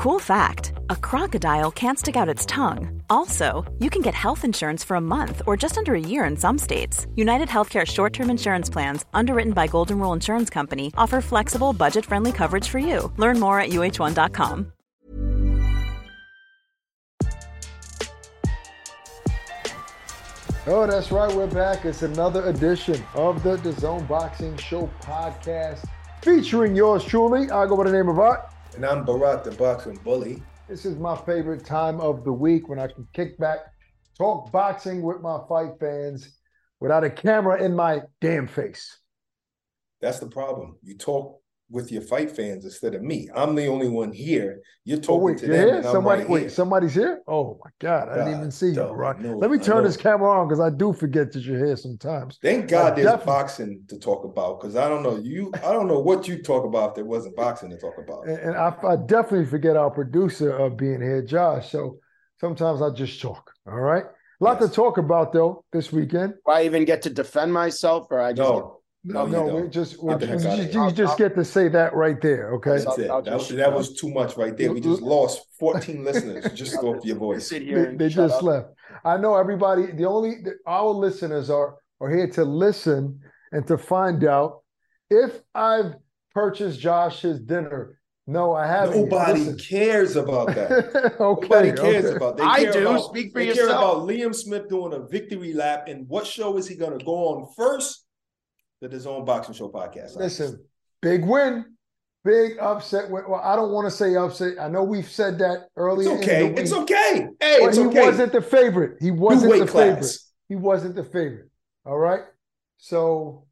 Cool fact a crocodile can't stick out its tongue. Also, you can get health insurance for a month or just under a year in some states. United Healthcare short term insurance plans, underwritten by Golden Rule Insurance Company, offer flexible, budget friendly coverage for you. Learn more at uh1.com. Oh, that's right. We're back. It's another edition of the DAZN Boxing Show podcast featuring yours truly. I go by the name of Art. And I'm Barak, the boxing bully. This is my favorite time of the week when I can kick back, talk boxing with my fight fans without a camera in my damn face. That's the problem. You talk with your fight fans instead of me. I'm the only one here. You're oh, talking oh, wait, to you're them. here? and I'm Somebody, right wait, here. somebody's here? Oh my God, I didn't even see you, dog, Barak. I know, Let me turn this camera on because I do forget that you're here sometimes. Thank God I there's definitely- boxing to talk about because I don't know you. I don't know what you talk about if there wasn't boxing to talk about. And, and I, I definitely forget our producer of being here, Josh. So sometimes I just talk. All right. A lot Yes. to talk about though this weekend. Do I even get to defend myself, or I just No, No, you no, don't. we just, we Get the just, you, here. you just get to say that right there. Okay. that's I'll- it. I'll That, just- was- that was too much right there. We just lost 14 listeners just off your voice. sit here They, they just up? left. I know everybody. The only the, our listeners are are here to listen and to find out if I've purchased Josh his dinner. No, I haven't. Nobody Listen. cares about that. okay. Nobody cares okay. about. They I care do. About, Speak for they yourself. care about Liam Smith doing a victory lap, and what show is he going to go on first? The DAZN Boxing Show podcast. Listen, big win, big upset. win. Well, I don't want to say upset. I know we've said that it's earlier. okay. In the It's okay. Hey, But it's he okay. wasn't the favorite. He wasn't weight the favorite. He wasn't the favorite. All right. So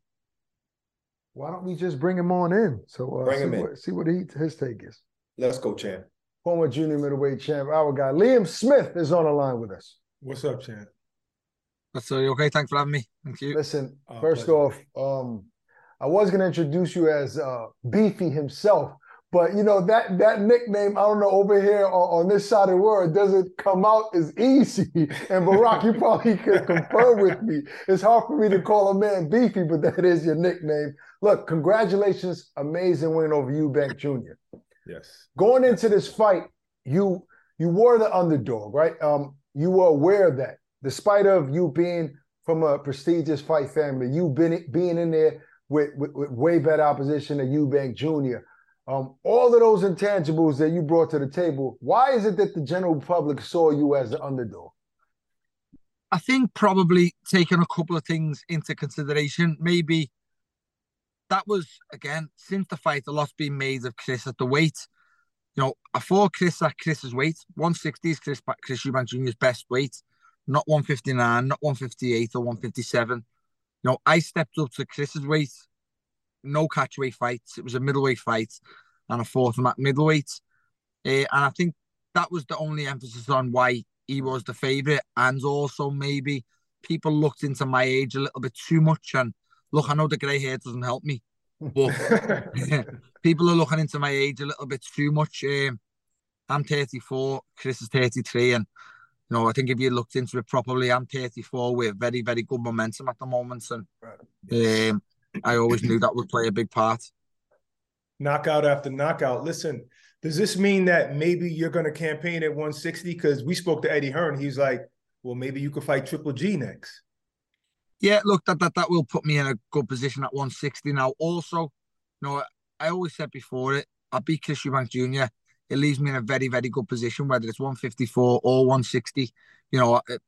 why don't we just bring him on in? So uh, Bring see him in. what, see what he, his take is. Let's go, champ. Former junior middleweight champ, our guy Liam Smith is on the line with us. What's up, champ? That's uh, okay. Thanks for having me. Thank you. Listen, Oh, first pleasure. off, um, I was going to introduce you as uh, Beefy himself, but you know that that nickname, I don't know, over here on, on this side of the world doesn't come out as easy. And Barak, you probably could confirm with me. It's hard for me to call a man Beefy, but that is your nickname. Look, congratulations, amazing win over Eubank Jr. Yes. Going into this fight, you you were the underdog, right? Um, you were aware of that, despite of you being from a prestigious fight family, you been being in there with, with, with way better opposition than Eubank Jr. Um, all of those intangibles that you brought to the table, why is it that the general public saw you as the underdog? I think probably taking a couple of things into consideration. Maybe that was again since the fight, a lot's been made of Chris at the weight. You know, I fought Chris at Chris's weight. 160 is Chris Chris Eubank Jr.'s best weight, not 159, not 158 or 157. You know, I stepped up to Chris's weight, no catchweight fights. It was a middleweight fight, and I fought him at middleweight. Uh, and I think that was the only emphasis on why he was the favourite, and also maybe people looked into my age a little bit too much. And look, I know the grey hair doesn't help me, but people are looking into my age a little bit too much. Um, I'm 34, Chris is 33, and you know I think if you looked into it properly, I'm 34 with very very good momentum at the moment, and um, I always knew that would play a big part. knockout after knockout. Listen, does this mean that maybe you're going to campaign at 160? Because we spoke to Eddie Hearn. He's like, well, maybe you could fight Triple G next. Yeah, look, that, that that will put me in a good position at 160 now. Also, you know, I always said before it, I beat Chris Eubank Jr. It leaves me in a very, very good position, whether it's 154 or 160. You know, if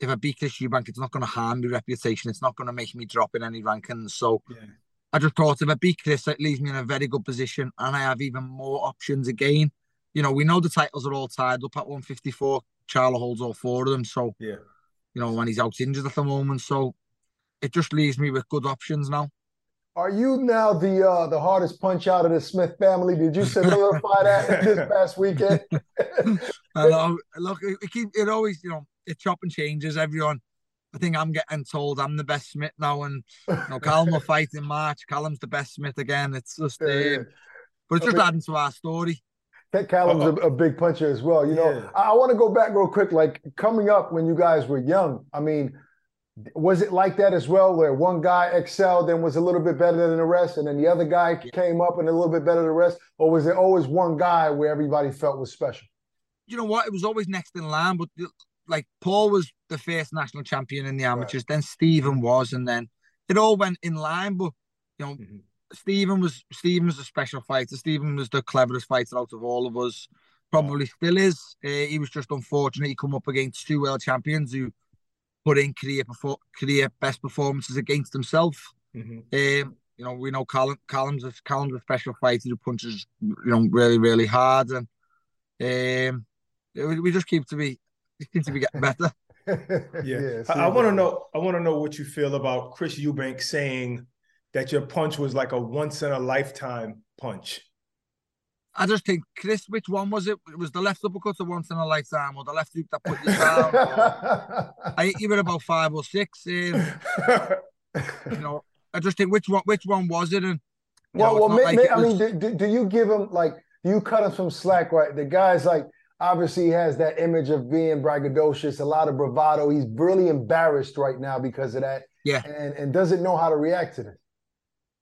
if I beat Chris Eubank, it's not going to harm my reputation. It's not going to make me drop in any rankings. So Yeah. I just thought if I beat Chris, it leaves me in a very good position and I have even more options again. You know, we know the titles are all tied up at 154. Charlo holds all four of them. So, Yeah. you know, when he's out injured at the moment. So it just leaves me with good options now. Are you now the uh, the hardest punch out of the Smith family? Did you solidify that this past weekend? I know, look, it, it, keep, it always, you know, it chop and changes. Everyone, I think I'm getting told I'm the best Smith now, and you know, Callum will fight in March. Callum's the best Smith again. It's just, Yeah, yeah. but it's just Okay. adding to our story. Cat Callum's a, a big puncher as well. You know, Yeah. I, I want to go back real quick. Like coming up when you guys were young, I mean, was it like that as well, where one guy excelled and was a little bit better than the rest, and then the other guy came up and a little bit better than the rest, or was there always one guy where everybody felt was special? You know what? It was always next in line, but like Paul was the first national champion in the amateurs, right. then Stephen was, and then it all went in line. But you know, mm-hmm. Stephen was Stephen was a special fighter. Stephen was the cleverest fighter out of all of us. Probably still is. Uh, he was just unfortunate. He come up against two world champions who put in career career best performances against himself. Mm-hmm. Um, you know, we know Callum, Callum's a Callum's a special fighter who punches, you know, really really hard, and um, we just keep to be seem to be getting better. yeah, yeah I, I want to know. I want to know what you feel about Chris Eubank saying that your punch was like a once in a lifetime punch. I just think, Chris, which one was it? It was the left uppercut the once in a lifetime, or the left hook that put you down. I think you were about five or six. Um, you know, I just think which one, which one was it? And well, know, well, may, like may, was... I mean, do, do you give him like do you cut him some slack? Right, the guy's like obviously he has that image of being braggadocious, a lot of bravado. He's really embarrassed right now because of that. Yeah, and and doesn't know how to react to this.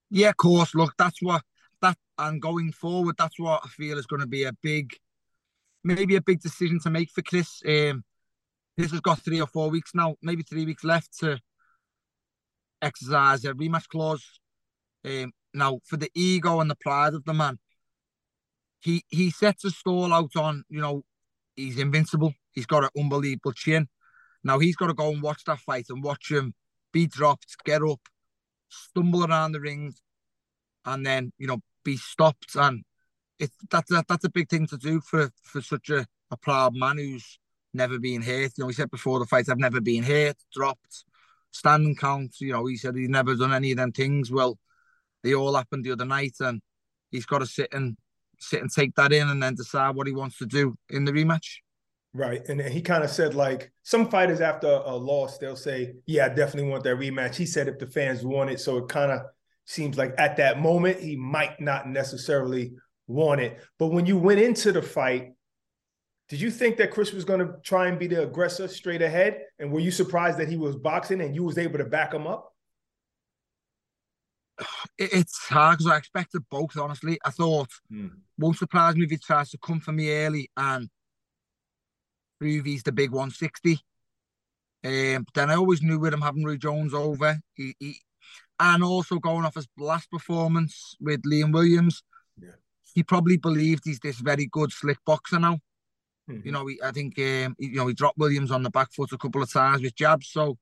Yeah, of course. Look, that's what and going forward, that's what I feel is going to be a big, maybe a big decision to make for Chris. Um, Chris has got three or four weeks now, maybe three weeks left to exercise a rematch clause. Um, now, for the ego and the pride of the man, he he sets a stall out on, you know, he's invincible. He's got an unbelievable chin. Now he's got to go and watch that fight and watch him be dropped, get up, stumble around the ring, and then you know be stopped. And it that's a, that's a big thing to do for for such a, a proud man who's never been hurt. You know, he said before the fight, I've never been hurt, dropped, standing count. You know, he said he's never done any of them things. Well, they all happened the other night, and he's got to sit and sit and take that in, and then decide what he wants to do in the rematch. Right. And he kind of said, like, some fighters after a loss, they'll say, Yeah, I definitely want that rematch. He said if the fans want it. So it kind of seems like at that moment, he might not necessarily want it. But when you went into the fight, did you think that Chris was going to try and be the aggressor straight ahead? And were you surprised that he was boxing and you was able to back him up? It's hard because I expected both, honestly. I thought, hmm. won't surprise me if he tries to come for me early and prove he's the big 160. Um, then I always knew with him having Roy Jones over, he, he and also going off his last performance with Liam Williams, yeah. he probably believed he's this very good slick boxer now. Mm-hmm. You know, he, I think um, he, you know he dropped Williams on the back foot a couple of times with jabs, so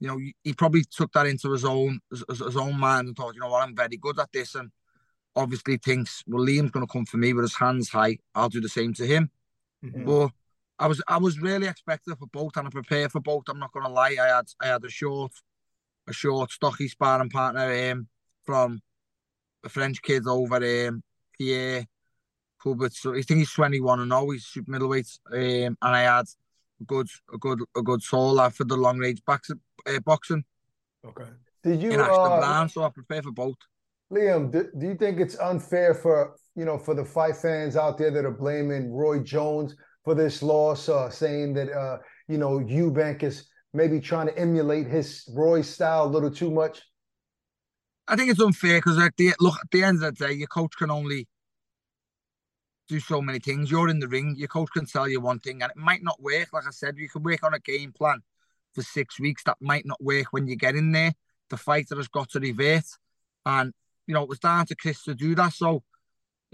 you know he, probably took that into his own his, his, own mind and thought, you know what, I'm very good at this, and obviously thinks, well, Liam's going to come for me with his hands high. I'll do the same to him. Mm-hmm. But I was I was really expecting for both, and I prepared for both. I'm not going to lie. I had I had a short a short, stocky sparring partner um, from a French kid over um, Pierre Hubert. So I think he's 21 and oh, he's super middleweight. Um, and I had a good, a good, a good soul for the long range box, uh, boxing. Okay. Did you? In uh, Brown, so I prepare for both. Liam, do, do you think it's unfair for you know for the fight fans out there that are blaming Roy Jones for this loss, uh, saying that uh, you know Eubank is maybe trying to emulate his Roy style a little too much? I think it's unfair because at the look at the end of the day, your coach can only do so many things. You're in the ring, your coach can tell you one thing, and it might not work. Like I said, you can work on a game plan for six weeks. That might not work when you get in there. The fighter has got to revert, and you know it was down to Chris to do that. So,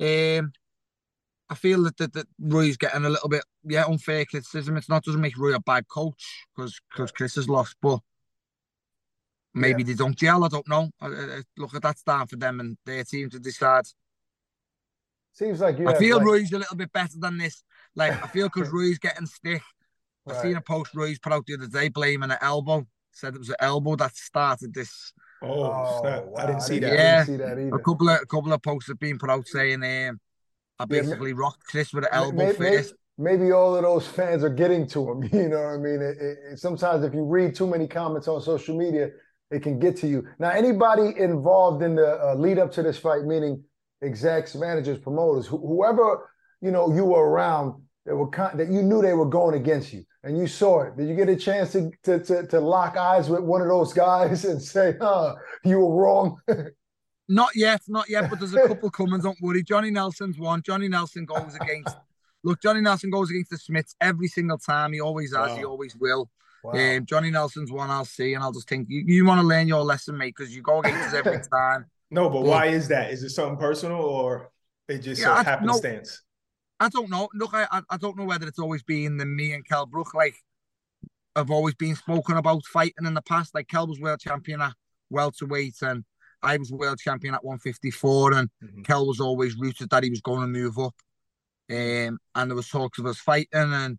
um, I feel that, that, that Roy's getting a little bit yeah unfair criticism. It's not doesn't make Roy a bad coach because because Chris has lost, but maybe yeah. they don't gel. I don't know. look at that's down for them and their team to decide. Seems like you. I feel like... Roy's a little bit better than this. Like I feel because Roy's getting stiff. Right. I seen a post Roy's put out the other day blaming an elbow. Said it was an elbow that started this. Oh, oh wow. I didn't see that. Yeah, see that a couple of a couple of posts have been put out saying um, I basically yeah, rocked Chris with an elbow maybe, first. Maybe all of those fans are getting to him. You know what I mean? It, it, sometimes if you read too many comments on social media, it can get to you. Now, anybody involved in the uh, lead up to this fight, meaning execs, managers, promoters, wh- whoever you know you were around, that were con- that you knew they were going against you, and you saw it? Did you get a chance to to to, to lock eyes with one of those guys and say, "Huh, you were wrong"? not yet, not yet. But there's a couple coming. Don't worry. Johnny Nelson's one. Johnny Nelson goes against. Look, Johnny Nelson goes against the Smiths every single time. He always has. Wow. He always will. Wow. Um, Johnny Nelson's one I'll see, and I'll just think you, you want to learn your lesson, mate, because you go against us every time. No, but, but, why is that? Is it something personal or it just yeah, happenstance? No, I don't know. Look, I I don't know whether it's always been the me and Kell Brook. Like I've always been spoken about fighting in the past. Like Kell was world champion at welterweight, and I was world champion at 154, and mm-hmm. Kell was always rooted that he was going to move up. Um, and there was talks of us fighting, and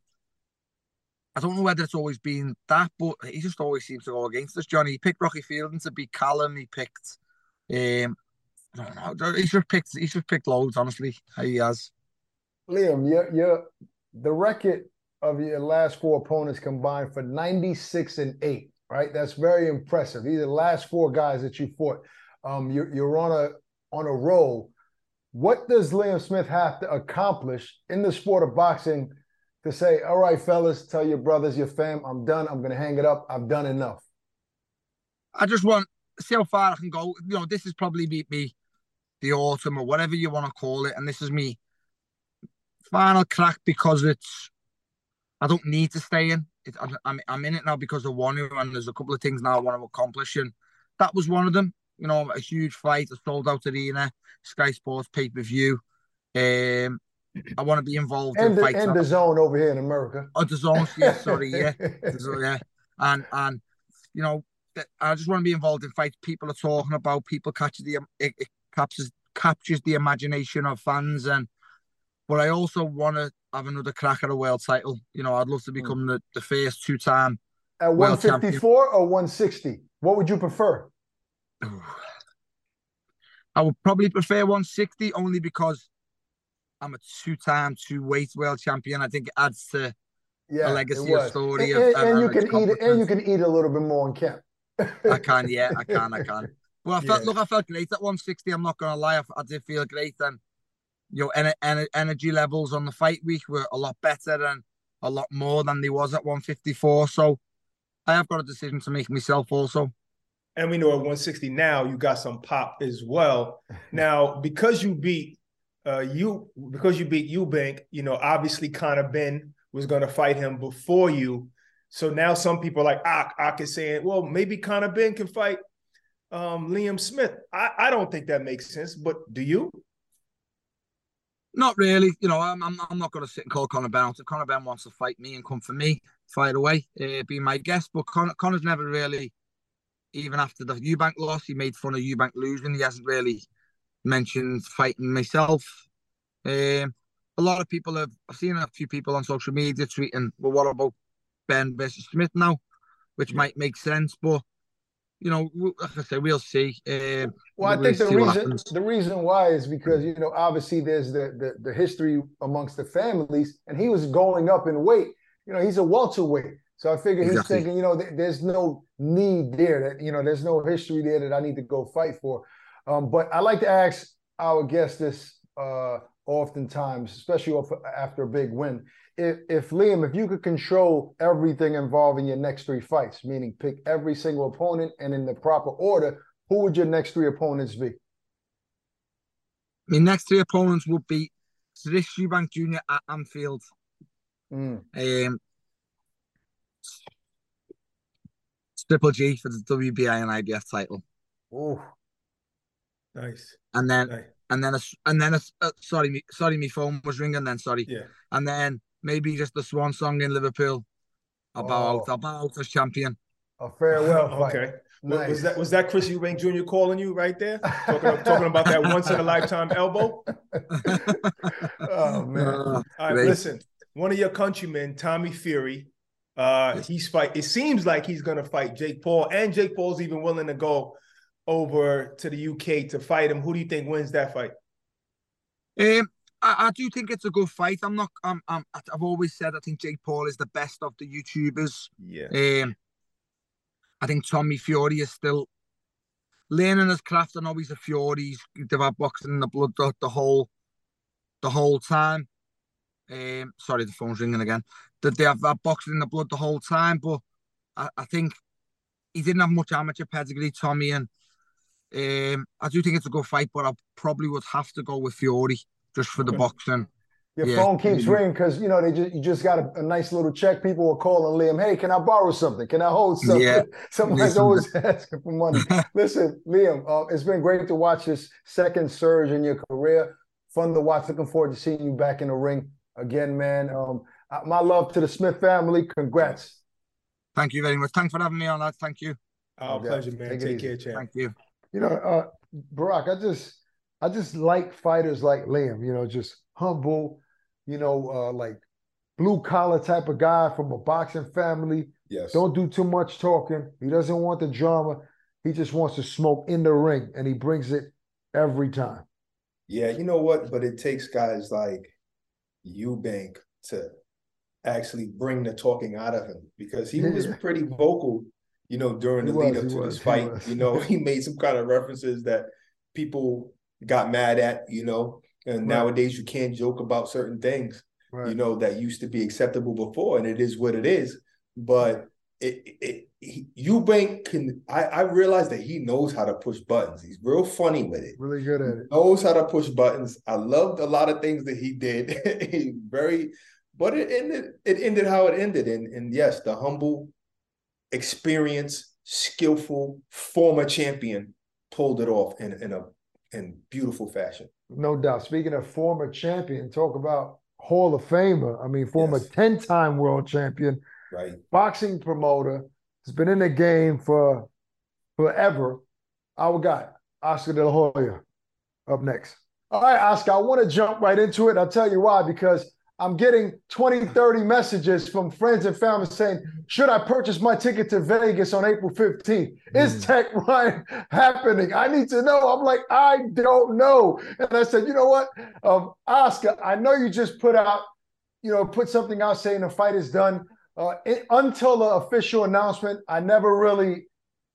I don't know whether it's always been that, but he just always seems to go against us. Johnny, he picked Rocky Fielding to beat Callum. He picked, um, I don't know. He's just picked. He's just picked loads. Honestly, he has. Liam, you're, you're the record of your last four opponents combined for 96 and eight. Right, that's very impressive. These are the last four guys that you fought. Um, you're, you're on a on a roll. What does Liam Smith have to accomplish in the sport of boxing? to say, all right, fellas, tell your brothers, your fam, I'm done. I'm going to hang it up. I've done enough. I just want to see how far I can go. You know, this is probably me, me the autumn or whatever you want to call it. And this is me final crack because it's, I don't need to stay in. It, I'm, I'm in it now because I want to, and there's a couple of things now I want to accomplish. And that was one of them. You know, a huge fight, a sold out arena, Sky Sports pay per view. Um, I want to be involved and in the, fights. And DAZN over here in America. Oh, DAZN, yeah, sorry, yeah, yeah, and and you know, I just want to be involved in fights. People are talking about. People catch the it, it captures captures the imagination of fans, and but I also want to have another crack at a world title. You know, I'd love to hmm. become mm. the, the first two time at one fifty four or one sixty. What would you prefer? I would probably prefer 160 only because I'm a two-time two-weight world champion. I think it adds to yeah, a legacy of story. And, of, and, and you can eat, and you can eat a little bit more in camp. I can, yeah, I can, I can. Well, I felt yeah. look, I felt great at 160. I'm not gonna lie, I, I did feel great, and you know, en- en- energy levels on the fight week were a lot better and a lot more than they was at 154. So I have got a decision to make myself also. And we know at 160 now you got some pop as well. Now, because you beat uh, you because you beat Eubank, you know, obviously Conor Benn was going to fight him before you. So now some people like Ak, Ak is saying, well, maybe Conor Benn can fight um, Liam Smith. I, I don't think that makes sense, but do you? Not really. You know, I'm I'm, I'm not going to sit and call Conor Benn out. If Conor Benn wants to fight me and come for me, fight away, uh, be my guest. But Conor, Conor's never really, even after the Eubank loss, he made fun of Eubank losing. He hasn't really mentioned fighting myself. Um, a lot of people have I've seen a few people on social media tweeting, well, what about Benn versus Smith now? Which yeah. might make sense, but you know, like I say, we'll see. Um, well, I think the reason the reason why is because you know obviously there's the, the the history amongst the families, and he was going up in weight. You know, he's a welterweight, so I figure he's exactly. thinking, you know, th- there's no need there that you know there's no history there that I need to go fight for. Um, but I like to ask our guests this uh, oftentimes, especially after a big win. If, if Liam, if you could control everything involving your next three fights, meaning pick every single opponent and in the proper order, who would your next three opponents be? My next three opponents would be Chris Eubank Jr. at Anfield. Mm. Um, Triple G for the WBA and IBF title. Oh, Nice. And then nice. and then a, and then a, uh, sorry me sorry my phone was ringing then sorry. Yeah. And then maybe just the swan song in Liverpool. About oh. about as champion. A farewell fight. Okay. Nice. Was that was that Chris Eubank Jr. calling you right there? Talking, talking about that once in a lifetime elbow. oh man! Uh, All right, great. listen. One of your countrymen, Tommy Fury, uh, he's fight. It seems like he's gonna fight Jake Paul, and Jake Paul's even willing to go over to the UK to fight him. Who do you think wins that fight? Um, I, I do think it's a good fight. I'm not. I'm, I'm. I've always said I think Jake Paul is the best of the YouTubers. Yeah. Um, I think Tommy Fury is still learning his craft. I know he's a Fury. He's, they've had boxing in the blood the, the whole, the whole time. Um, sorry, the phone's ringing again. That they have that boxing in the blood the whole time, but I, I think he didn't have much amateur pedigree, Tommy, and um, I do think it's a good fight, but I probably would have to go with Fury just for the boxing. Your Yeah. phone keeps ringing because you know they just you just got a, a nice little check. People are calling Liam, hey, can I borrow something? Can I hold something? Yeah. Somebody's Listen. always asking for money. Listen, Liam, uh, it's been great to watch this second surge in your career. Fun to watch. Looking forward to seeing you back in the ring again, man. Um, my love to the Smith family. Congrats. Thank you very much. Thanks for having me on, lad. Thank you. Our Okay. pleasure, man. Take Take care, champ. Thank you. You know, uh, Barak, I just I just like fighters like Liam, you know, just humble, you know, uh, like blue collar type of guy from a boxing family. Yes. Don't do too much talking. He doesn't want the drama. He just wants to smoke in the ring, and he brings it every time. Yeah, you know what? But it takes guys like Eubank to actually bring the talking out of him because he was pretty vocal, you know, during He the lead was, up to was, this fight. You know, he made some kind of references that people got mad at, you know, and Right. nowadays you can't joke about certain things, Right. you know, that used to be acceptable before, and it is what it is. But it, it, he, Eubank can, I, I realize that he knows how to push buttons. He's real funny with it really good at it. knows how to push buttons. I loved a lot of things that he did. He very, but it ended. It ended how it ended, and and yes, the humble, experienced, skillful former champion pulled it off in in a in beautiful fashion. No doubt. Speaking of former champion, talk about Hall of Famer. I mean, former Yes. 10 time world champion, Right. boxing promoter, has been in the game for forever. Our guy, Oscar De La Hoya, up next. All right, Oscar, I want to jump right into it. I'll tell you why, because I'm getting 20, 30 messages from friends and family saying, should I purchase my ticket to Vegas on April 15th? Is Tech Ryan happening? I need to know. I'm like, I don't know. And I said, you know what? Um, Oscar, I know you just put out, you know, put something out saying the fight is done. Uh, it, until the official announcement, I never really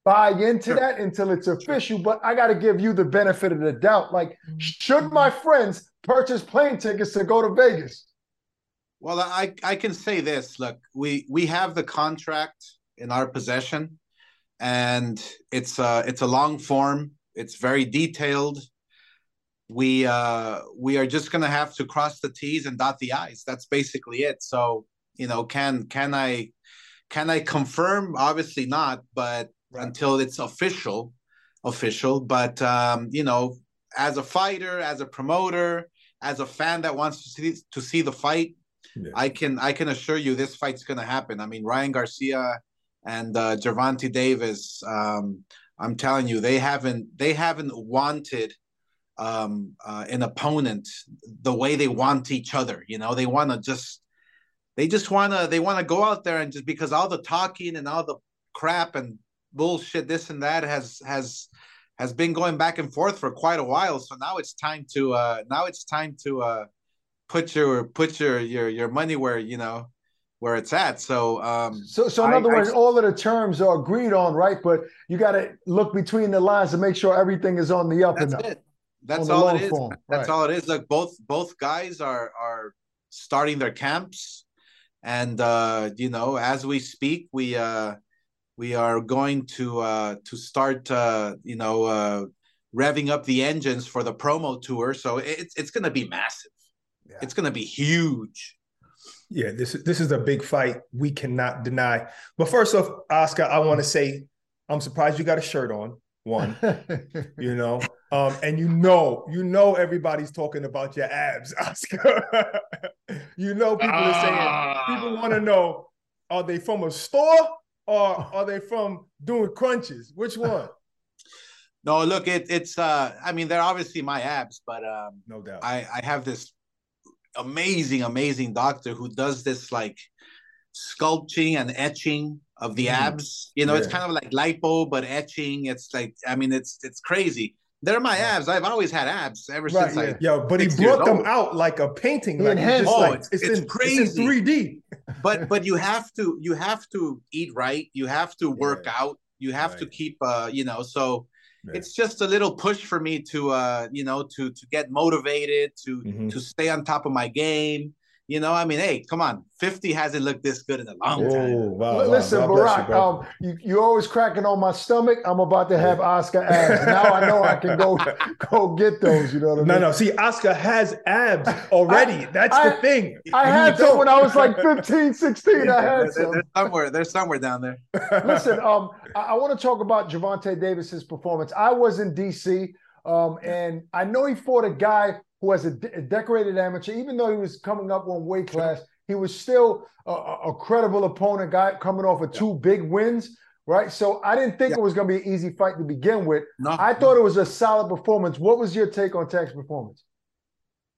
buy into that until it's official. But I got to give you the benefit of the doubt. Like, should my friends purchase plane tickets to go to Vegas? Well, I I can say this. Look, we we have the contract in our possession, and it's uh it's a long form. It's very detailed. We uh we are just gonna have to cross the T's and dot the I's. That's basically it. So you know, can can I can I confirm? Obviously not, but until it's official, official. But um, you know, as a fighter, as a promoter, as a fan that wants to see to see the fight, Yeah. I can I can assure you this fight's gonna happen. I mean, Ryan Garcia and uh, Gervonta Davis. Um, I'm telling you, they haven't they haven't wanted um, uh, an opponent the way they want each other. You know, they want to just they just want to they want to go out there and just because all the talking and all the crap and bullshit this and that has has has been going back and forth for quite a while so now it's time to uh now it's time to uh put your put your your your money where you know where it's at. So um So, so in I- other I- words, all of the terms are agreed on, right? But you got to look between the lines to make sure everything is on the up and up. it. That's all it is. form, that's right. all it is. Look both both guys are are starting their camps. And uh you know as we speak we uh we are going to uh to start uh you know uh revving up the engines for the promo tour. So it's it's going to be massive Yeah. it's going to be huge Yeah, this is this is a big fight. We cannot deny. But first off, Oscar, I want to say I'm surprised you got a shirt on. One, you know, um, and you know, you know, everybody's talking about your abs, Oscar. you know, people are saying people want to know: Are they from a store or are they from doing crunches? Which one? no look it it's uh i mean they're obviously my abs but um No doubt. I I have this amazing, amazing doctor who does this like sculpting and etching of the Mm. abs. You know, it's kind of like lipo, but etching. It's like, I mean, it's it's crazy. They're my abs. I've always had abs ever Right, since yeah. I. Yo, but he brought them old. out like a painting. He Like it's enhanced just it. like Oh, it's- it's in, crazy. It's in 3D. But but you have to you have to eat right. You have to work Yeah. out. You have to keep uh you know so. It's just a little push for me to uh you know to to get motivated to Mhm. to stay on top of my game You know, I mean, hey, come on, fifty hasn't looked this good in a long time. Oh, wow, wow. Listen, God bless you, Barak, bro. um, you you always cracking on my stomach. I'm about to have Oscar abs. Now I know I can go go get those. You know what I mean? No, no. See, Oscar has abs already. That's I- the thing. I You had some don't. when I was like 15, 16. I had They're, some. they're somewhere, they're somewhere down there. Listen, um, I, I want to talk about Gervonta Davis's performance. I was in DC, um, and I know he fought a guy who has a, de- a decorated amateur. Even though he was coming up one weight class, he was still a, a credible opponent. Guy coming off of two big wins, right? So I didn't think it was going to be an easy fight to begin with. No, I thought it was a solid performance. What was your take on Tank's performance?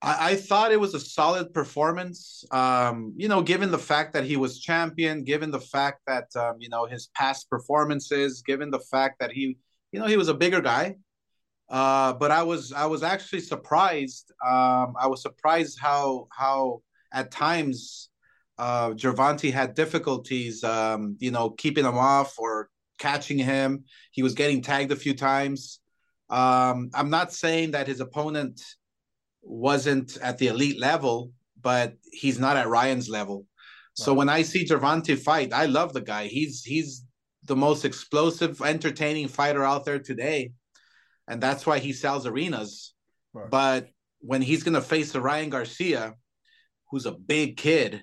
I, I thought it was a solid performance. Um, you know, given the fact that he was champion, given the fact that um, you know his past performances, given the fact that he, you know, he was a bigger guy. Uh, but I was I was actually surprised. Um, I was surprised how how at times uh, Gervonta had difficulties, um, you know, keeping him off or catching him. He was getting tagged a few times. Um, I'm not saying that his opponent wasn't at the elite level, but he's not at Ryan's level. So when I see Gervonta fight, I love the guy. He's he's the most explosive, entertaining fighter out there today, and that's why he sells arenas. Right. But when he's gonna face the Ryan Garcia, who's a big kid,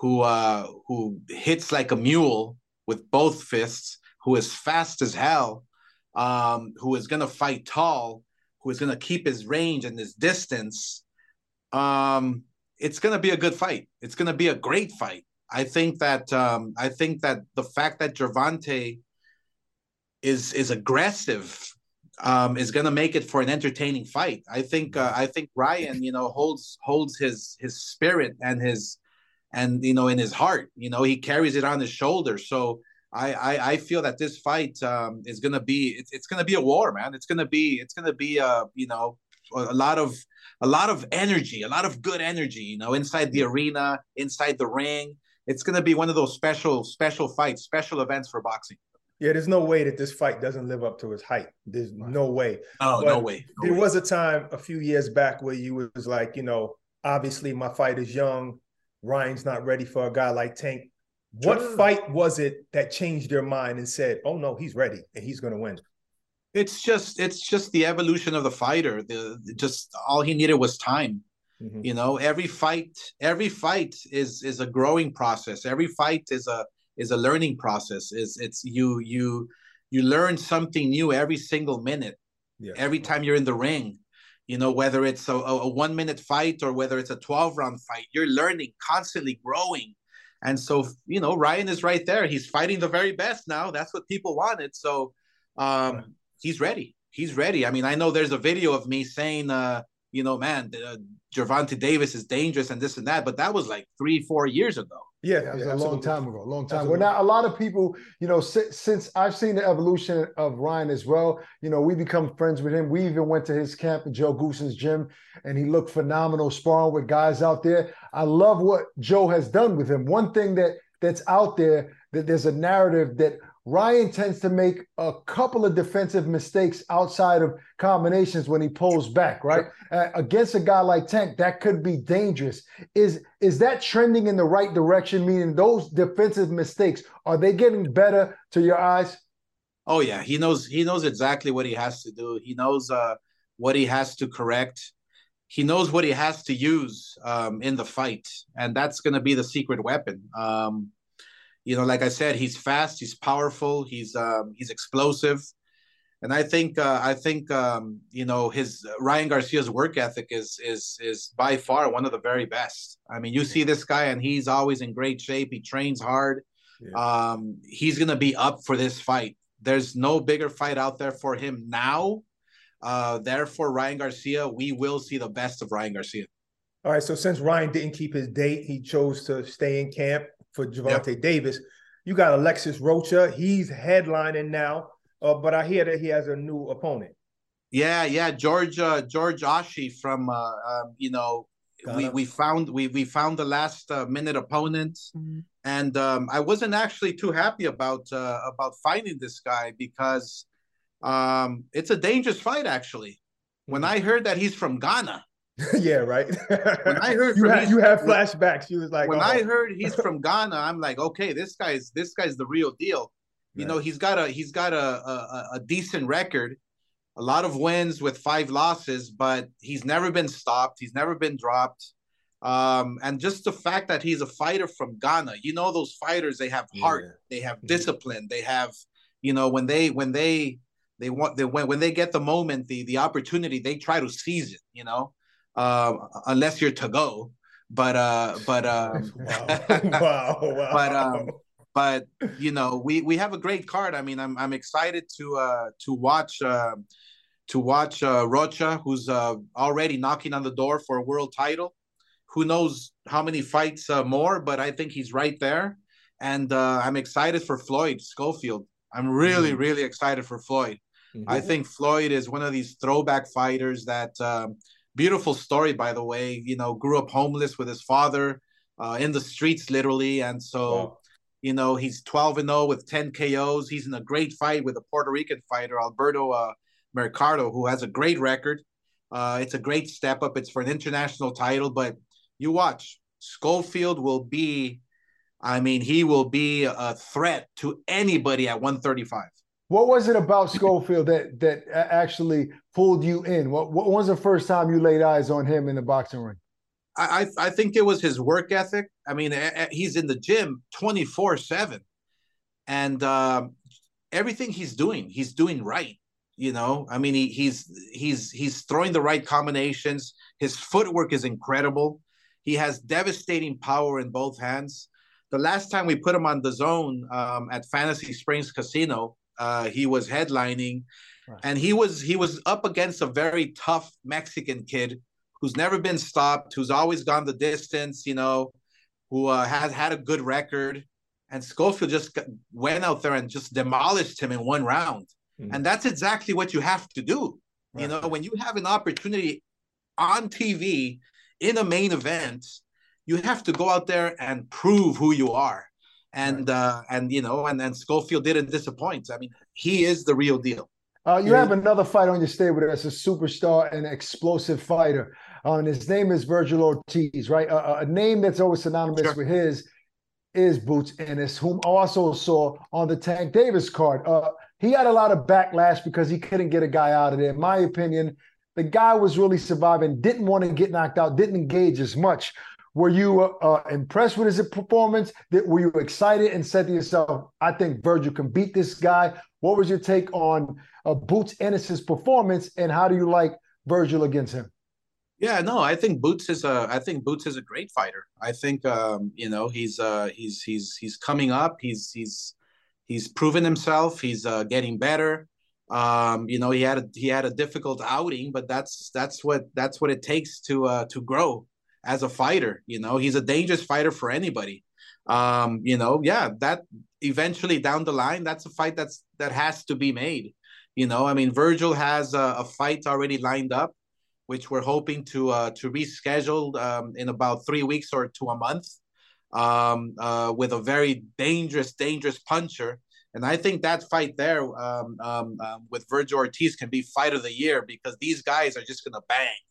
who uh who hits like a mule with both fists, who is fast as hell, um, who is gonna fight tall, who is gonna keep his range and his distance, um, it's gonna be a good fight. It's gonna be a great fight. I think that um, I think that the fact that Gervonta is is aggressive um, is going to make it for an entertaining fight. I think uh, I think Ryan, you know, holds holds his his spirit and his and you know in his heart. You know, he carries it on his shoulder. So I I, I feel that this fight um, is going to be it's, it's going to be a war, man. It's going to be it's going to be uh you know a lot of a lot of energy, a lot of good energy. You know, inside the arena, inside the ring. It's going to be one of those special special fights, special events for boxing. Yeah, there's no way that this fight doesn't live up to his hype. There's no way. Oh But no way. No there way. was a time a few years back where you was like, you know, obviously my fight is young. Ryan's not ready for a guy like Tank. What Sure. fight was it that changed your mind and said, "Oh no, he's ready and he's going to win"? It's just it's just the evolution of the fighter. The just all he needed was time. Mhm. You know, every fight every fight is is a growing process. Every fight is a is a learning process. Is it's you you you learn something new every single minute. Yeah. Every time you're in the ring. You know, whether it's a, a, one minute fight or whether it's a 12 round fight, you're learning, constantly growing. And so, you know, Ryan is right there. He's fighting the very best now. That's what people wanted. So um, he's ready. He's ready. I mean, I know there's a video of me saying, uh, you know, man, uh, Gervonta Davis is dangerous and this and that, but that was like three, four years ago. Yeah, was yeah, a long time ago. A long time Absolutely. ago. Now, a lot of people, you know, since, since I've seen the evolution of Ryan as well, you know, we become friends with him. We even went to his camp at Joe Goossen's gym, and he looked phenomenal sparring with guys out there. I love what Joe has done with him. One thing that that's out there that there's a narrative that Ryan tends to make a couple of defensive mistakes outside of combinations when he pulls back, right? Uh, against a guy like Tank, that could be dangerous. Is is that trending in the right direction? Meaning those defensive mistakes are they getting better to your eyes? Oh yeah, he knows he knows exactly what he has to do. He knows uh, what he has to correct. He knows what he has to use um, in the fight, and that's going to be the secret weapon. Um, you know, like I said, he's fast, he's powerful, he's um, he's explosive, and I think uh, I think um, you know his Ryan Garcia's work ethic is is is by far one of the very best. I mean, you see this guy, and he's always in great shape. He trains hard. Yeah. Um, he's gonna be up for this fight. There's no bigger fight out there for him now. Uh, therefore, Ryan Garcia, we will see the best of Ryan Garcia. All right. So since Ryan didn't keep his date, he chose to stay in camp for Gervonta Davis. You got Alexis Rocha. He's headlining now, uh, but I hear that he has a new opponent. Yeah, yeah, George uh, George Ashie from uh, um, you know we Ghana. we found we we found the last uh, minute opponent, and um, I wasn't actually too happy about uh, about finding this guy because um, it's a dangerous fight actually. When I heard that he's from Ghana, yeah, right. When I heard you had you had flashbacks. She was like, when oh. I heard he's from Ghana, I'm like, okay, this guy's this guy's the real deal. You know, he's got a he's got a, a a decent record, a lot of wins with five losses, but he's never been stopped. He's never been dropped. Um, and just the fact that he's a fighter from Ghana, you know, those fighters they have heart, Yeah. they have Mhm. discipline, they have, you know, when they when they they want they when when they get the moment, the the opportunity, they try to seize it. You know, uh, unless you're to go, but uh, but um, wow, wow, wow. But, um, but you know we we have a great card. I mean i'm i'm excited to uh to watch uh to watch uh rocha who's uh already knocking on the door for a world title. Who knows how many fights uh, more but i think he's right there. And uh i'm excited for floyd schofield. I'm really really excited for floyd. Mhm. i think floyd is one of these throwback fighters that um beautiful story by the way you know grew up homeless with his father uh in the streets literally and so Wow. you know, he's 12 and 0 with 10 KOs. He's in a great fight with a Puerto Rican fighter, Alberto uh, Mercado, who has a great record. Uh, it's a great step up. It's for an international title, but you watch, Schofield will be, I mean, he will be a threat to anybody at 135. What was it about Schofield that that actually pulled you in? What, what was the first time you laid eyes on him in the boxing ring? I, I think it was his work ethic. I mean, he's in the gym 24 7. And um, everything he's doing, he's doing right. You know, I mean, he, he's he's he's throwing the right combinations. His footwork is incredible. He has devastating power in both hands. The last time we put him on DAZN um, at Fantasy Springs Casino, uh, he was headlining, Right. and he was he was up against a very tough Mexican kid who's never been stopped, who's always gone the distance, you know, who uh, has had a good record. And Schofield just went out there and just demolished him in one round. Mhm. And that's exactly what you have to do. You know, when you have an opportunity on TV in a main event, you have to go out there and prove who you are. And uh, and you know, and then Schofield didn't disappoint. I mean, he is the real deal. Uh, you have another fight on your stable that's a superstar and explosive fighter. Uh, and his name is Virgil Ortiz, right? A, a name that's always synonymous Sure. with his is Boots Ennis, whom I also saw on the Tank Davis card. Uh, he had a lot of backlash because he couldn't get a guy out of there. In my opinion, the guy was really surviving, didn't want to get knocked out, didn't engage as much. Were you uh, impressed with his performance? That were you excited and said to yourself, "I think Virgil can beat this guy"? What was your take on uh, Boots Ennis's performance, and how do you like Virgil against him? Yeah, no, I think Boots is a I think Boots is a great fighter. I think um, you know, he's uh he's he's he's coming up. He's he's he's proven himself. He's uh getting better. Um, you know, he had a he had a difficult outing, but that's that's what that's what it takes to uh to grow as a fighter. You know, he's a dangerous fighter for anybody. Um, you know, yeah, that eventually down the line, that's a fight that's that has to be made. You know, I mean, Virgil has a, a fight already lined up which we're hoping to uh, to reschedule um, in about three weeks or to a month, um, uh, with a very dangerous, dangerous puncher. And I think that fight there um, um, um, with Virgil Ortiz can be fight of the year because these guys are just gonna bang.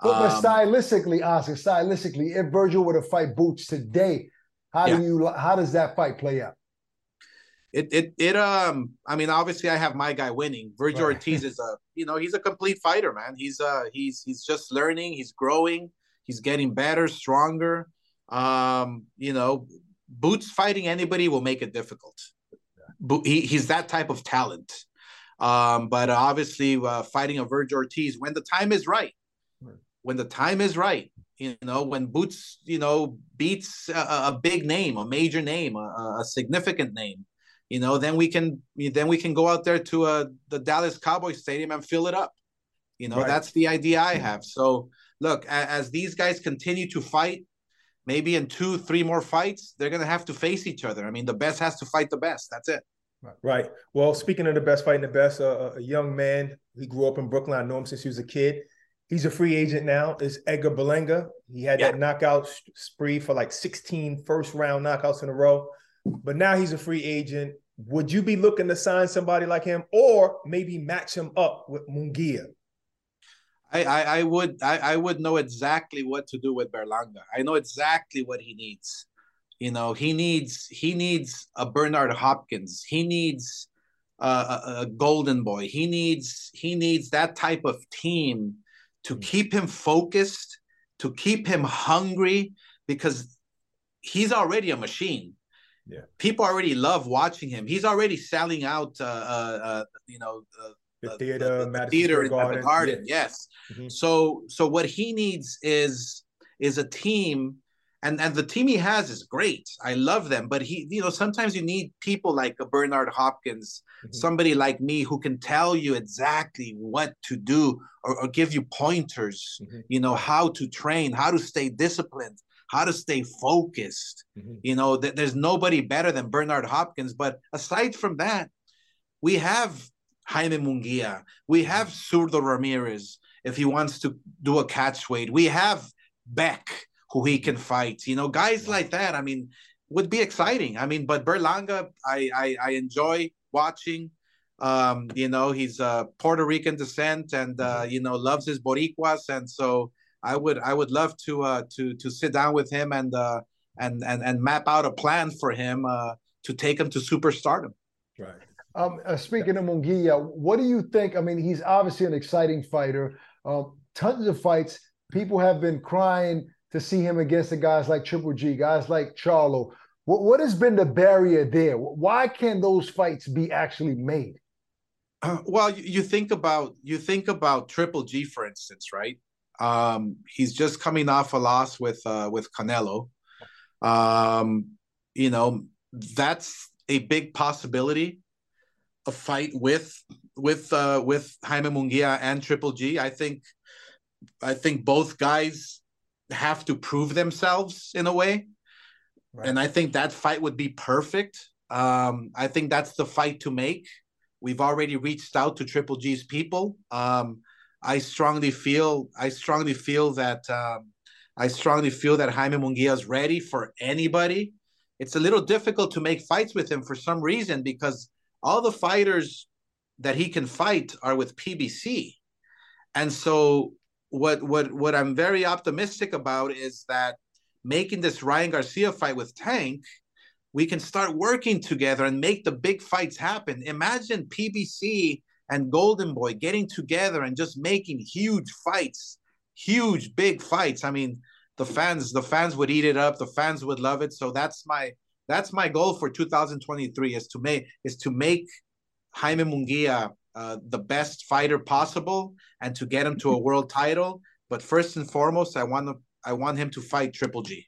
But, but Um, stylistically, Oscar, stylistically, if Virgil were to fight Boots today, how Yeah. do you how does that fight play out? it it it um I mean obviously I have my guy winning. Virgil Right. Ortiz is a you know he's a complete fighter, man. He's uh he's he's just learning, he's growing, he's getting better, stronger. Um, you know, Boots fighting anybody will make it difficult. Bo- he, he's that type of talent. Um, but obviously uh, fighting a Virgil Ortiz when the time is right. When the time is right, you know, when Boots, you know, beats a, a big name, a major name, a, a significant name, you know, then we can then we can go out there to uh, the Dallas Cowboys Stadium and fill it up. You know, Right. that's the idea I have. So look, a- as these guys continue to fight, maybe in two, three more fights, they're gonna have to face each other. I mean, the best has to fight the best. That's it. Right. Well, speaking of the best fighting the best, uh, a young man. He grew up in Brooklyn. I know him since he was a kid. He's a free agent now. Is Edgar Berlanga. He had Yeah. that knockout spree for like 16 first round knockouts in a row. But now he's a free agent. Would you be looking to sign somebody like him or maybe match him up with Mungia? I, I, I would I, I would know exactly what to do with Berlanga. I know exactly what he needs. You know, he needs he needs a Bernard Hopkins. He needs uh, a, a golden boy. He needs he needs that type of team to hmm. keep him focused, to keep him hungry, because he's already a machine. Yeah, people already love watching him. He's already selling out. Uh, uh, uh you know. Uh, the theater, the, the theater in the garden. Yeah. Yes. Mm-hmm. So, so what he needs is is a team and and the team he has is great. I love them, but he, you know, sometimes you need people like a Bernard Hopkins, mm-hmm. somebody like me who can tell you exactly what to do or, or give you pointers. Mm-hmm. You know how to train, how to stay disciplined, how to stay focused. Mm-hmm. You know, th- there's nobody better than Bernard Hopkins. But aside from that, we have Jaime Munguia, we have Zurdo Ramirez if he wants to do a catch weight, we have Beck who he can fight. You know, guys like that. I mean, would be exciting. I mean, but Berlanga, I I, I enjoy watching. Um, you know, he's a Puerto Rican descent, and uh, mm-hmm. you know loves his Boricuas, and so I would I would love to uh, to to sit down with him and uh, and and and map out a plan for him uh, to take him to superstardom. Right. Um, uh, speaking of Munguia, what do you think? I mean, he's obviously an exciting fighter. Um, tons of fights. People have been crying to see him against the guys like Triple G, guys like Charlo. What, what has been the barrier there? Why can those fights be actually made? Uh, well, you, you, think about you think about Triple G, for instance, right? Um, he's just coming off a loss with uh, with Canelo. Um, you know, that's a big possibility. A fight with with uh, with Jaime Munguia and Triple G. I think I think both guys have to prove themselves in a way. Right. And I think that fight would be perfect. Um, I think that's the fight to make. We've already reached out to Triple G's people. Um, I strongly feel I strongly feel that um, I strongly feel that Jaime Munguia is ready for anybody. It's a little difficult to make fights with him for some reason because all the fighters that he can fight are with PBC. And so what what what I'm very optimistic about is that making this Ryan Garcia fight with Tank, we can start working together and make the big fights happen. Imagine PBC and Golden Boy getting together and just making huge fights, huge big fights. I mean, the fans the fans would eat it up. The fans would love it. So that's my that's my goal for 2023 is to make is to make Jaime Munguia uh, the best fighter possible and to get him to a world title. But first and foremost, I want to, I want him to fight Triple G.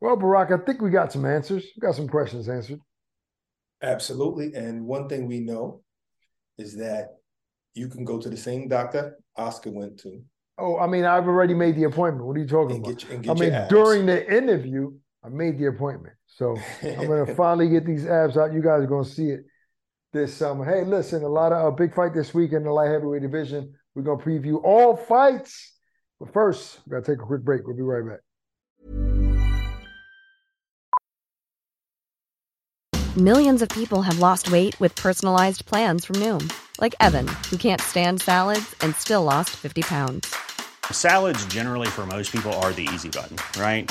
Well, Barak, I think we got some answers. We got some questions answered. Absolutely. And one thing we know is that you can go to the same doctor Oscar went to. Oh, I mean, I've already made the appointment. What are you talking about? I mean, during the interview, I made the appointment. So I'm going to finally get these abs out. You guys are going to see it this summer. Hey, listen, a lot of a big fight this week in the light heavyweight division. We're gonna preview all fights, but first, we gotta take a quick break. We'll be right back. Millions of people have lost weight with personalized plans from Noom, like Evan, who can't stand salads and still lost 50 pounds. Salads, generally, for most people, are the easy button, right?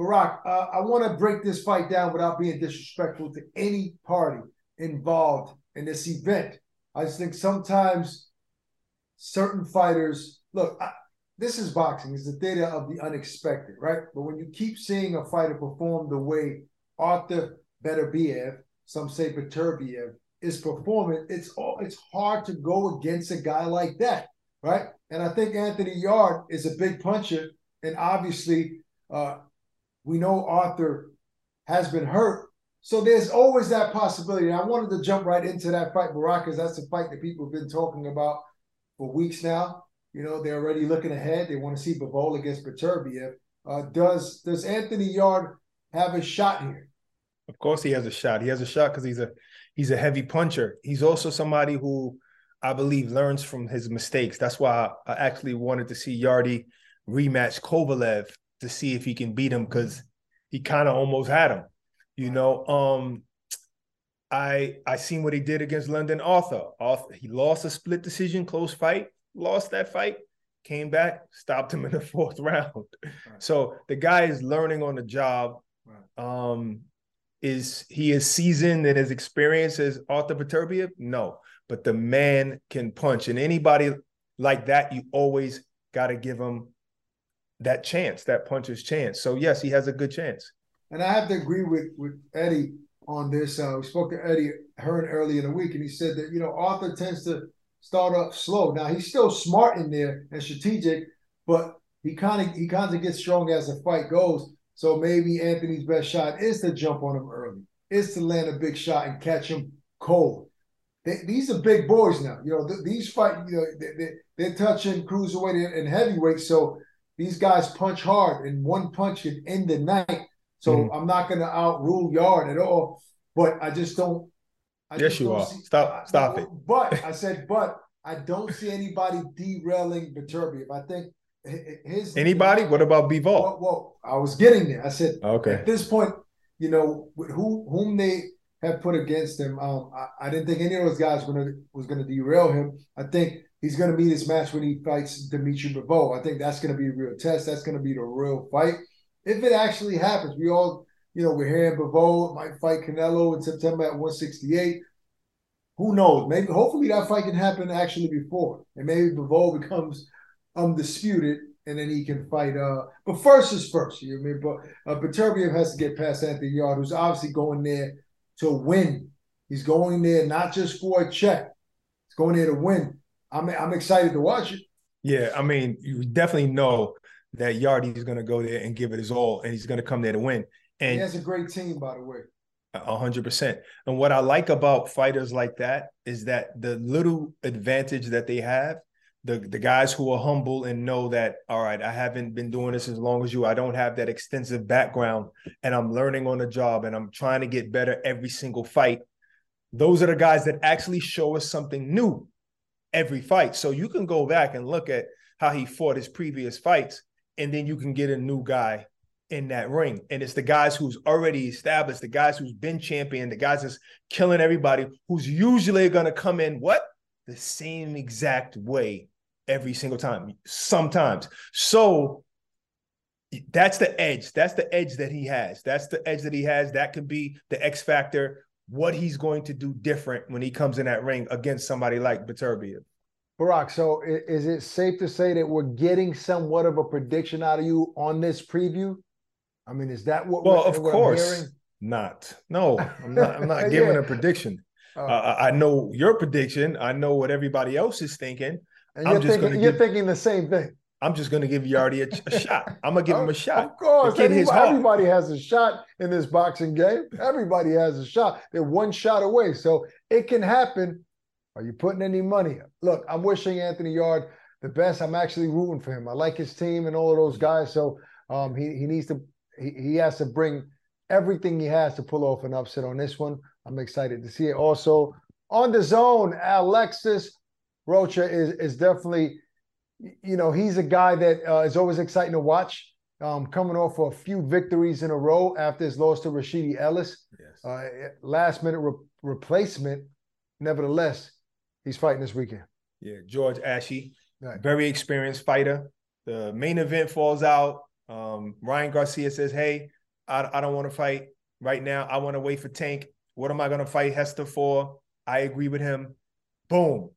Barak, uh, I want to break this fight down without being disrespectful to any party involved in this event. I just think sometimes certain fighters look. I, this is boxing. It's the theater of the unexpected, right? But when you keep seeing a fighter perform the way Arthur Beterbiev, some say Beterbiev, is performing, it's all it's hard to go against a guy like that, right? And I think Anthony Yarde is a big puncher, and obviously, uh, we know Arthur has been hurt, so there's always that possibility. And I wanted to jump right into that fight, Barak, because that's a fight that people have been talking about for weeks now. You know, they're already looking ahead. They want to see Bivol against Beterbiev. Uh, does does Anthony Yarde have a shot here? Of course, he has a shot. He has a shot because he's a he's a heavy puncher. He's also somebody who I believe learns from his mistakes. That's why I actually wanted to see Yarde rematch Kovalev to see if he can beat him because he kind of almost had him. You know, um, I I seen what he did against Lyndon Arthur. Arthur he lost a split decision, close fight, lost that fight, came back, stopped him in the fourth round. Right. So the guy is learning on the job. Right. Um, is he is seasoned and as experienced as Arthur Beterbiev? No, but the man can punch, and anybody like that, you always got to give him that chance, that puncher's chance. So yes, he has a good chance. And I have to agree with with Eddie on this. Uh, we spoke to Eddie Hearn early in the week, and he said that you know Arthur tends to start up slow. Now he's still smart in there and strategic, but he kind of he kind of gets strong as the fight goes. So maybe Anthony's best shot is to jump on him early, is to land a big shot and catch him cold. They, these are big boys now. You know, th- these fight, you know, they, they, are touching cruiserweight and heavyweight. So these guys punch hard, and one punch can end the night. So mm-hmm. I'm not going to outrule Yarde at all. But I just don't. I yes, just you don't are. See, stop, stop it. But I said, but I don't see anybody derailing Beterbiev. I think his anybody. What about Bivol? Well, well, I was getting there. I said, okay. At this point, you know, who whom they have put against him, um, I, I, didn't think any of those guys gonna was gonna derail him. I think he's gonna meet his match when he fights Dimitri Bivol. I think that's gonna be a real test. That's gonna be the real fight. If it actually happens, we all, you know, we're hearing Bivol might fight Canelo in September at 168. Who knows? Maybe, hopefully, that fight can happen actually before, and maybe Bivol becomes undisputed, and then he can fight. Uh, but first is first. You know what I mean? But uh, Beterbiev has to get past Anthony Yarde, who's obviously going there to win. He's going there not just for a check. He's going there to win. I'm I'm excited to watch it. Yeah, I mean, you definitely know that Yarde is going to go there and give it his all, and he's going to come there to win. And he has a great team, by the way. A hundred percent. And what I like about fighters like that is that the little advantage that they have the the guys who are humble and know that all right i haven't been doing this as long as you i don't have that extensive background and i'm learning on the job and i'm trying to get better every single fight those are the guys that actually show us something new every fight so you can go back and look at how he fought his previous fights and then you can get a new guy in that ring and it's the guys who's already established the guys who's been champion the guys that's killing everybody who's usually to come in what the same exact way every single time, sometimes. So that's the edge. That's the edge that he has. That's the edge that he has. That could be the X factor, what he's going to do different when he comes in that ring against somebody like Beterbiev. Barak, so is it safe to say that we're getting somewhat of a prediction out of you on this preview? I mean, is that what? Well, of course, not. No, I'm not. I'm not giving a prediction. Uh, uh, I know your prediction. I know what everybody else is thinking. And I'm you're, thinking, you're give, thinking the same thing. I'm just going to give Yarde a, a shot. I'm going to give him a shot. Of course. Everybody has a shot in this boxing game. Everybody has a shot. They're one shot away. So it can happen. Are you putting any money? Look, I'm wishing Anthony Yarde the best. I'm actually rooting for him. I like his team and all of those guys. So um, he, he needs to, he, he has to bring everything he has to pull off an upset on this one. I'm excited to see it. Also, on the zone, Alexis Rocha is is definitely, you know, he's a guy that uh, is always exciting to watch. Um, coming off for a few victories in a row after his loss to Rashidi Ellis, yes. uh, last minute re- replacement. Nevertheless, he's fighting this weekend. Yeah, George Ashie, right. very experienced fighter. The main event falls out. Um, Ryan Garcia says, "Hey, I, I don't want to fight right now. I want to wait for Tank. What am I going to fight Hester for?" I agree with him. Boom.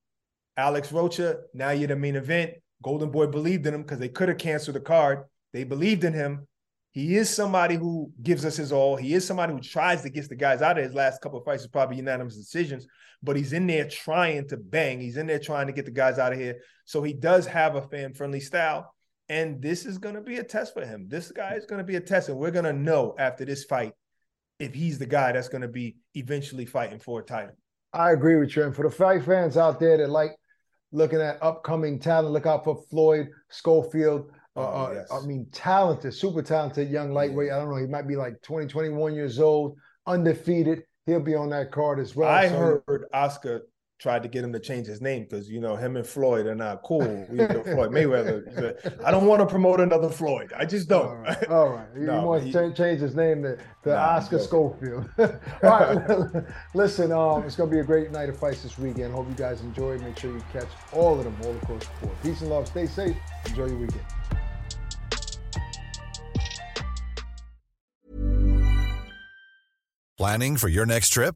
Alex Rocha, now you're the main event. Golden Boy believed in him because they could have canceled the card. They believed in him. He is somebody who gives us his all. He is somebody who tries to get the guys out of his last couple of fights. Is probably unanimous decisions, but he's in there trying to bang. He's in there trying to get the guys out of here. So he does have a fan friendly style, and this is going to be a test for him. This guy is going to be a test, and we're going to know after this fight if he's the guy that's going to be eventually fighting for a title. I agree with you. And for the fight fans out there that like looking at upcoming talent, look out for Floyd Schofield. Uh, oh, uh, yes. I mean, talented, super talented young lightweight. I don't know. He might be like 20, 21 years old, undefeated. He'll be on that card as well. I so. heard Oscar tried to get him to change his name because you know him and Floyd are not cool. You know, Floyd Mayweather. I don't want to promote another Floyd. I just don't. All right, All right. he no, wants to change his name to, to nah, Oscar Schofield. All right, listen. Um, it's gonna be a great night of fights this weekend. Hope you guys enjoy. Make sure you catch all of them all across the board. Peace and love. Stay safe. Enjoy your weekend. Planning for your next trip.